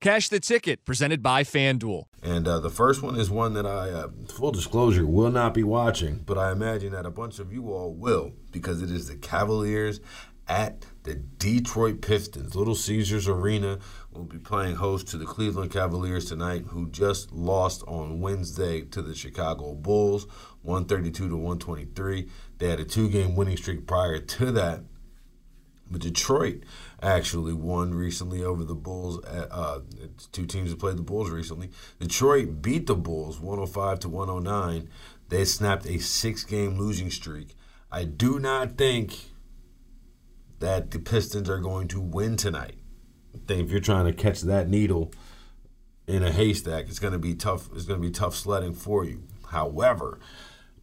Cash the Ticket, presented by FanDuel. And uh, the first one is one that I, uh, full disclosure, will not be watching, but I imagine that a bunch of you all will because it is the Cavaliers at the Detroit Pistons. Little Caesars Arena will be playing host to the Cleveland Cavaliers tonight, who just lost on Wednesday to the Chicago Bulls, 132 to 123. They had a two game winning streak prior to that. But Detroit actually won recently over the Bulls. Uh, two teams have played the Bulls recently. Detroit beat the Bulls 105 to 109. They snapped a six game losing streak. I do not think that the Pistons are going to win tonight. I think if you're trying to catch that needle in a haystack, it's going to be tough. It's going to be tough sledding for you. However,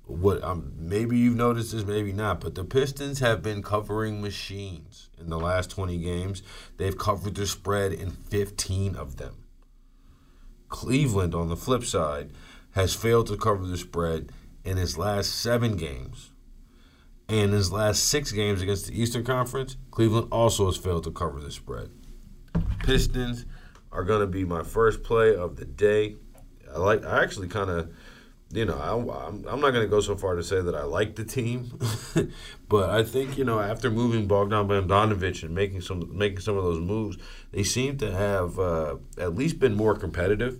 what um, maybe you've noticed this, maybe not, but the Pistons have been covering machines in the last 20 games. They've covered the spread in 15 of them. Cleveland, on the flip side, has failed to cover the spread in his last seven games. And his last six games against the Eastern Conference, Cleveland also has failed to cover the spread. Pistons are going to be my first play of the day. I like. I actually kind of you know, I, am I'm not going to go so far to say that I like the team, but I think you know after moving Bogdan and making some making some of those moves, they seem to have uh, at least been more competitive.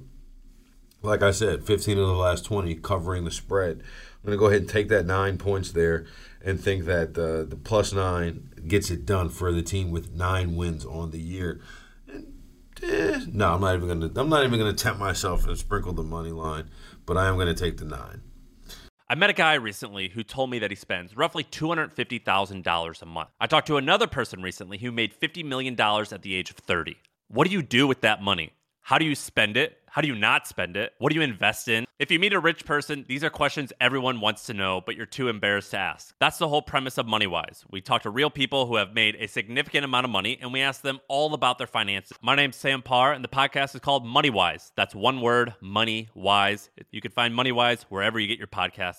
Like I said, 15 of the last 20 covering the spread. I'm going to go ahead and take that nine points there and think that uh, the plus nine gets it done for the team with nine wins on the year. Eh, no, I'm not even to. I'm not even to tempt myself and sprinkle the money line but I am to take the nine. I met a guy recently who told me that he spends roughly $250,000 a month. I talked to another person recently who made $50 million at the age of 30. What do you do with that money? How do you spend it? How do you not spend it? What do you invest in? If you meet a rich person, these are questions everyone wants to know, but you're too embarrassed to ask. That's the whole premise of MoneyWise. We talk to real people who have made a significant amount of money and we ask them all about their finances. My name's Sam Parr and the podcast is called MoneyWise. That's one word, Money Wise. You can find MoneyWise wherever you get your podcasts.